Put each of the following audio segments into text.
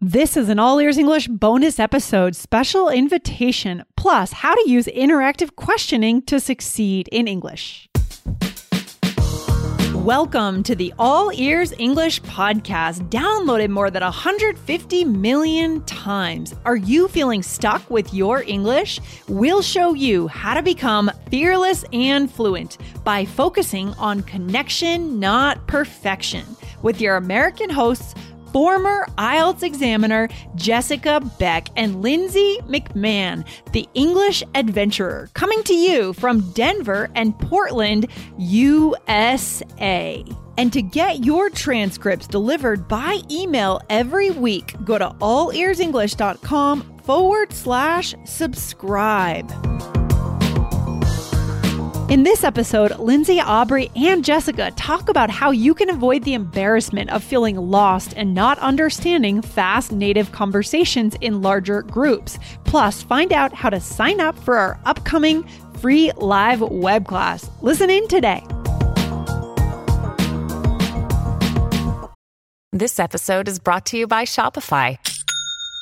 This is an All Ears English bonus episode, special invitation, plus how to use interactive questioning to succeed in English. Welcome to the All Ears English podcast, downloaded more than 150 million times. Are you feeling stuck with your English? We'll show you how to become fearless and fluent by focusing on connection, not perfection, with your American hosts former IELTS examiner Jessica Beck and Lindsay McMahon, the English adventurer, coming to you from Denver and Portland, USA. And to get your transcripts delivered by email every week, go to allearsenglish.com forward slash subscribe. In this episode, Lindsay, Aubrey, and Jessica talk about how you can avoid the embarrassment of feeling lost and not understanding fast native conversations in larger groups. Plus, find out how to sign up for our upcoming free live web class. Listen in today. This episode is brought to you by Shopify.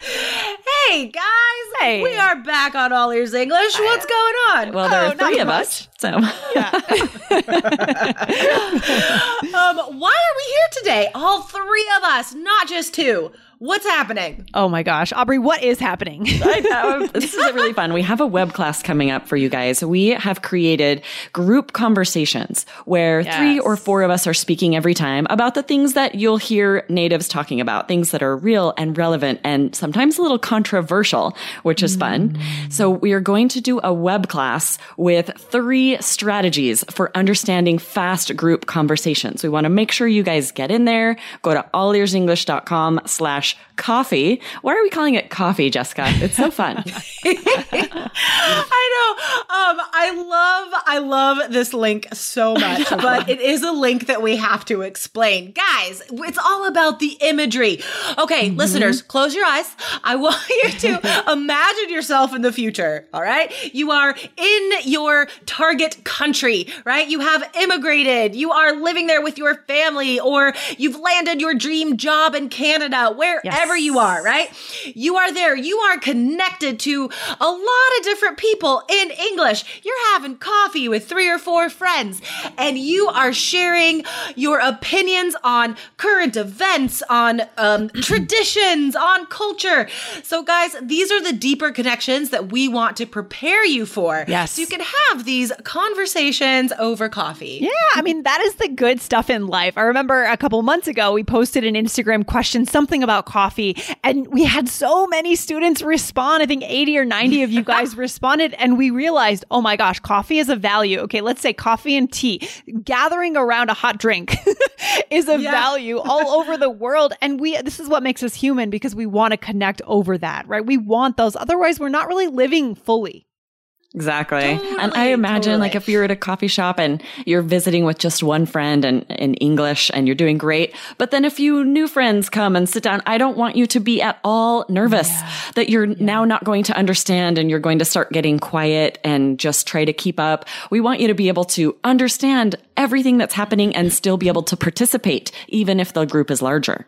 Hey guys, Hey. we are back on All Ears English. What's going on? Well, there Oh, are three of much. us. So um, why are we here today? All three of us, not just two. What's happening? Oh my gosh, Aubrey, what is happening? I know, this is really fun. We have a web class coming up for you guys. We have created group conversations where three or four of us are speaking every time about the things that you'll hear natives talking about, things that are real and relevant and sometimes a little controversial, which is fun. Mm. So we are going to do a web class with three strategies for understanding fast group conversations. We want to make sure you guys get in there, go to allearsenglish.com slash coffee. Why are we calling it coffee, Jessica? It's so fun. I know. Um, I love, I love this link so much, but it is a link that we have to explain, guys. It's all about the imagery. Okay, mm-hmm. listeners, close your eyes. I want you to imagine yourself in the future. All right, you are in your target country, right? You have immigrated. You are living there with your family, or you've landed your dream job in Canada, wherever Yes. you are, right? You are there. You are connected to a lot of different people in English. You're having coffee with three or four friends, and you are sharing your opinions on current events, on um, traditions, on culture. So, guys, these are the deeper connections that we want to prepare you for. Yes. So you can have these conversations over coffee. Yeah, I mean, that is the good stuff in life. I remember a couple months ago, we posted an Instagram question, something about coffee, and we had so many students respond. I think 80 or 90 of you guys responded, and we realized, oh my gosh, coffee is a value. Okay, let's say coffee and tea. Gathering around a hot drink is a Yeah. value all over the world. And we, this is what makes us human because we want to connect over that, right? We want those. Otherwise, we're not really living fully. Exactly. and I Totally, imagine like if you're at a coffee shop and you're visiting with just one friend and in English and you're doing great, but then a few new friends come and sit down. I don't want you to be at all nervous that you're now not going to understand and you're going to start getting quiet and just try to keep up. We want you to be able to understand everything that's happening and still be able to participate, even if the group is larger.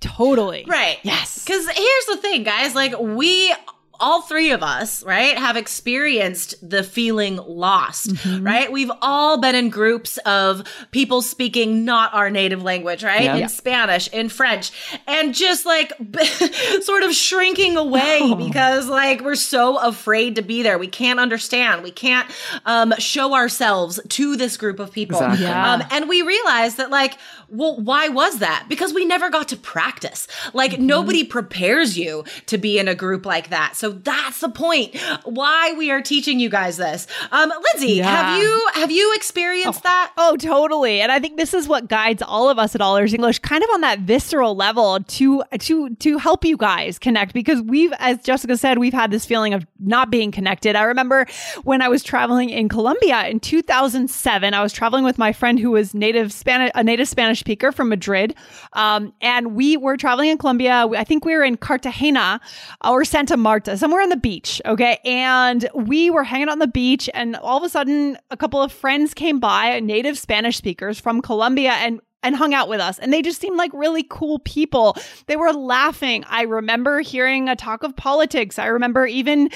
Totally. Right. Yes. Because here's the thing, guys. Like, we, all three of us, right, have experienced the feeling lost, right? We've all been in groups of people speaking not our native language, right? Yeah. In Yeah. Spanish, in French, and just like sort of shrinking away because, like, we're so afraid to be there. We can't understand. We can't um, show ourselves to this group of people. Exactly. Yeah. Um, and we realize that, like, well, why was that? Because we never got to practice. Like, nobody prepares you to be in a group like that. So that's the point why we are teaching you guys this. Um, Lindsay, Yeah. have you have you experienced that? Oh, totally. And I think this is what guides all of us at All Ears English, kind of on that visceral level to to to help you guys connect because we've, as Jessica said, we've had this feeling of not being connected. I remember when I was traveling in Colombia in 2007. I was traveling with my friend who was native Spanish, a native Spanish speaker from Madrid, um, and we were traveling in Colombia. I think we were in Cartagena or Santa Marta, somewhere on the beach. Okay, and we were hanging on the beach, and all of a sudden, a couple of friends came by, native Spanish speakers from Colombia, and and hung out with us. And they just seemed like really cool people. They were laughing. I remember hearing a talk of politics. I remember even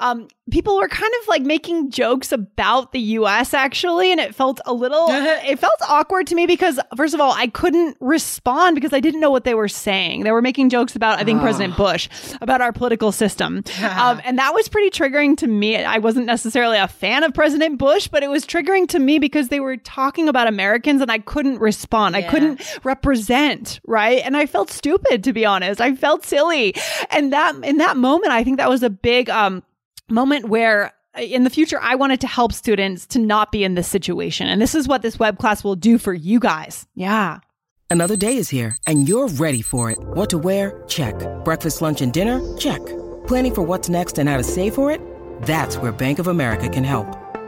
um, people were kind of like making jokes about the US actually. And it felt a little, it felt awkward to me because, first of all, I couldn't respond because I didn't know what they were saying. They were making jokes about, I think, President Bush, about our political system. um, and that was pretty triggering to me. I wasn't necessarily a fan of President Bush, but it was triggering to me because they were talking about Americans and I couldn't respond. I couldn't represent, right? And I felt stupid to be honest. I felt silly. And that in that moment, I think that was a big um moment where uh, in the future I wanted to help students to not be in this situation. And this is what this web class will do for you guys. Yeah. Another day is here, and you're ready for it. What to wear? Check. Breakfast, lunch, and dinner? Check. Planning for what's next and how to save for it? That's where Bank of America can help.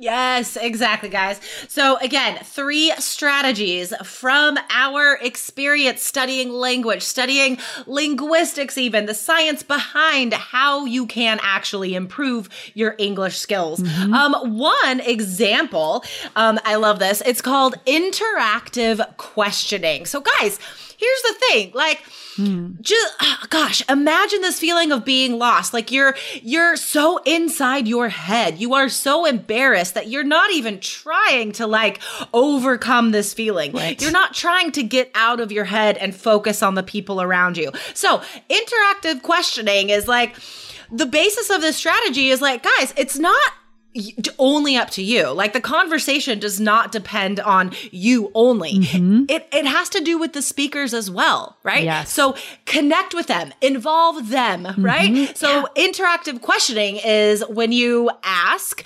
Yes, exactly, guys. So, again, three strategies from our experience studying language, studying linguistics, even the science behind how you can actually improve your English skills. Um, one example, um, I love this. It's called interactive questioning. So, guys, here's the thing like, just ah, gosh imagine this feeling of being lost. Like you're you're so inside your head. You are so embarrassed that you're not even trying to like overcome this feeling. Right. you're not trying to get out of your head and focus on the people around you. So interactive questioning is like the basis of this strategy is like guys it's not only up to you. Like the conversation does not depend on you only. Mm-hmm. It it has to do with the speakers as well, right? Yes. So connect with them, involve them, right? Mm-hmm. So interactive questioning is when you ask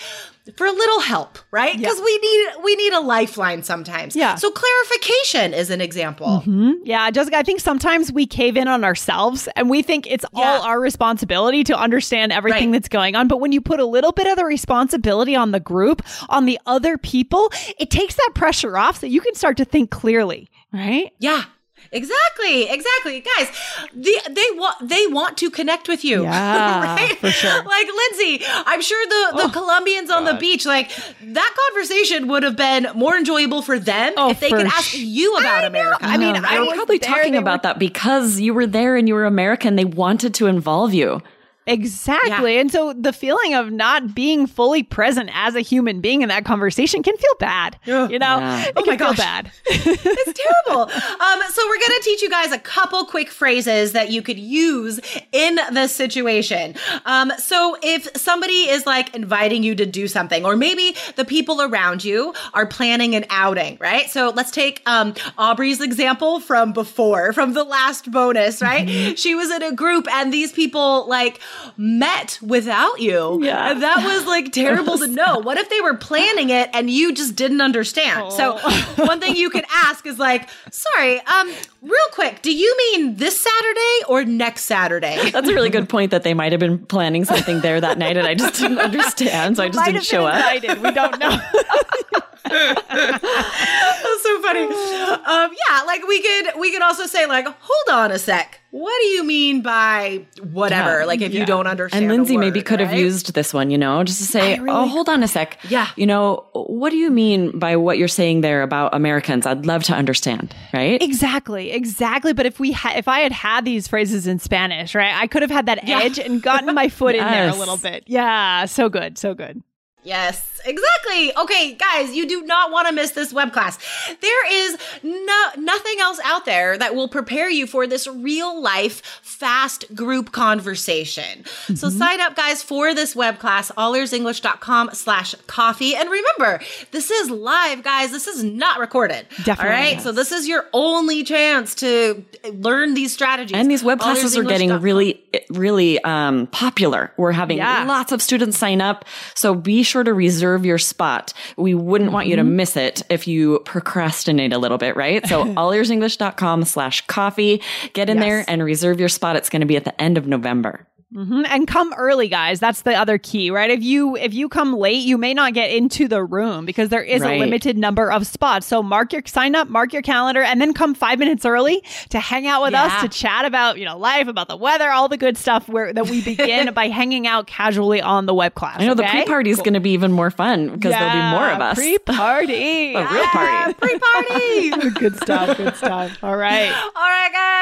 for a little help, right? Because we need we need a lifeline sometimes. Yeah. So clarification is an example. Mm-hmm. Yeah, Jessica, I think sometimes we cave in on ourselves and we think it's Yeah. all our responsibility to understand everything Right. that's going on. But when you put a little bit of the responsibility on the group, on the other people, it takes that pressure off so you can start to think clearly, right? Yeah. Exactly, exactly, guys. The, they want they want to connect with you, Yeah, right? for sure. Oh, Like Lindsay, I'm sure the the oh, Colombians on the beach, like that conversation would have been more enjoyable for them Oh, if they for could ask you about America. I mean, No, I they were was probably there, talking they about were- that because you were there and you were American. They wanted to involve you. Exactly. And so the feeling of not being fully present as a human being in that conversation can feel bad. Ugh. You know, Yeah. it Oh can my feel bad. it's terrible. Um, so we're gonna teach you guys a couple quick phrases that you could use in this situation. Um, so if somebody is like inviting you to do something, or maybe the people around you are planning an outing, right? So let's take um, Aubrey's example from before, from the last bonus, right? She was in a group, and these people like met without you. Yeah. That was like terrible to know. What if they were planning it and you just didn't understand? So one thing you could ask is like, sorry, um, real quick, do you mean this Saturday or next Saturday? That's a really good point that they might have been planning something there that night and I just didn't understand. So I just didn't show up. invited. We don't know. That's so funny. Um, yeah, like we could we could also say like, hold on a sec. What do you mean by whatever? Yeah. like if you don't understand. And a Lindsay maybe word, could have used this one, you know, just to say, really- oh, hold on a sec. Yeah. You know, what do you mean by what you're saying there about Americans? I'd love to understand, right? Exactly, exactly. But if we ha- if I had had these phrases in Spanish, right, I could have had that edge and gotten my foot in there a little bit. Yeah, so good, so good. Yes, exactly. Okay, guys, you do not want to miss this web class. There is no nothing else out there that will prepare you for this real life fast group conversation. Mm-hmm. So sign up, guys, for this web class, allearsenglish.com slash coffee. And remember, this is live, guys. This is not recorded. Definitely. All right. Yes. So this is your only chance to learn these strategies. And these web classes are getting really, really um, popular. We're having yeah. lots of students sign up. So be sure to reserve your spot. We wouldn't mm-hmm. want you to mm-hmm. miss it if you procrastinate a little bit, right? So allearsenglish.com slash coffee. Get in yes. there and reserve your spot. It's going to be at the end of November. Mm-hmm. And come early, guys. That's the other key, right? If you if you come late, you may not get into the room because there is right. a limited number of spots. So mark your sign up, mark your calendar, and then come five minutes early to hang out with yeah. us to chat about you know life, about the weather, all the good stuff. Where that we begin by hanging out casually on the web class. I know okay? the pre party is cool. going to be even more fun because yeah, there'll be more of us. Pre party, a real party, pre party. good stuff. Good stuff. All right, all right, guys.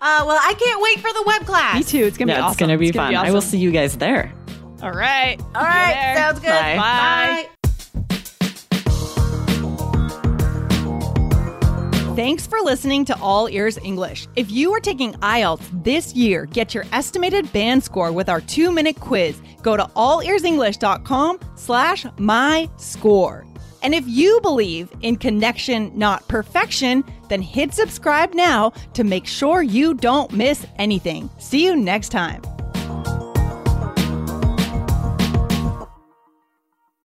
Uh, well, I can't wait for the web class. Me too. It's gonna yeah, be awesome. It's gonna be be fun. Be awesome. I will see you guys there. All right. All right. Sounds good. Bye. Bye. Thanks for listening to All Ears English. If you are taking IELTS this year, get your estimated band score with our two-minute quiz. Go to allearsenglish.com slash my score. And if you believe in connection, not perfection, then hit subscribe now to make sure you don't miss anything. See you next time.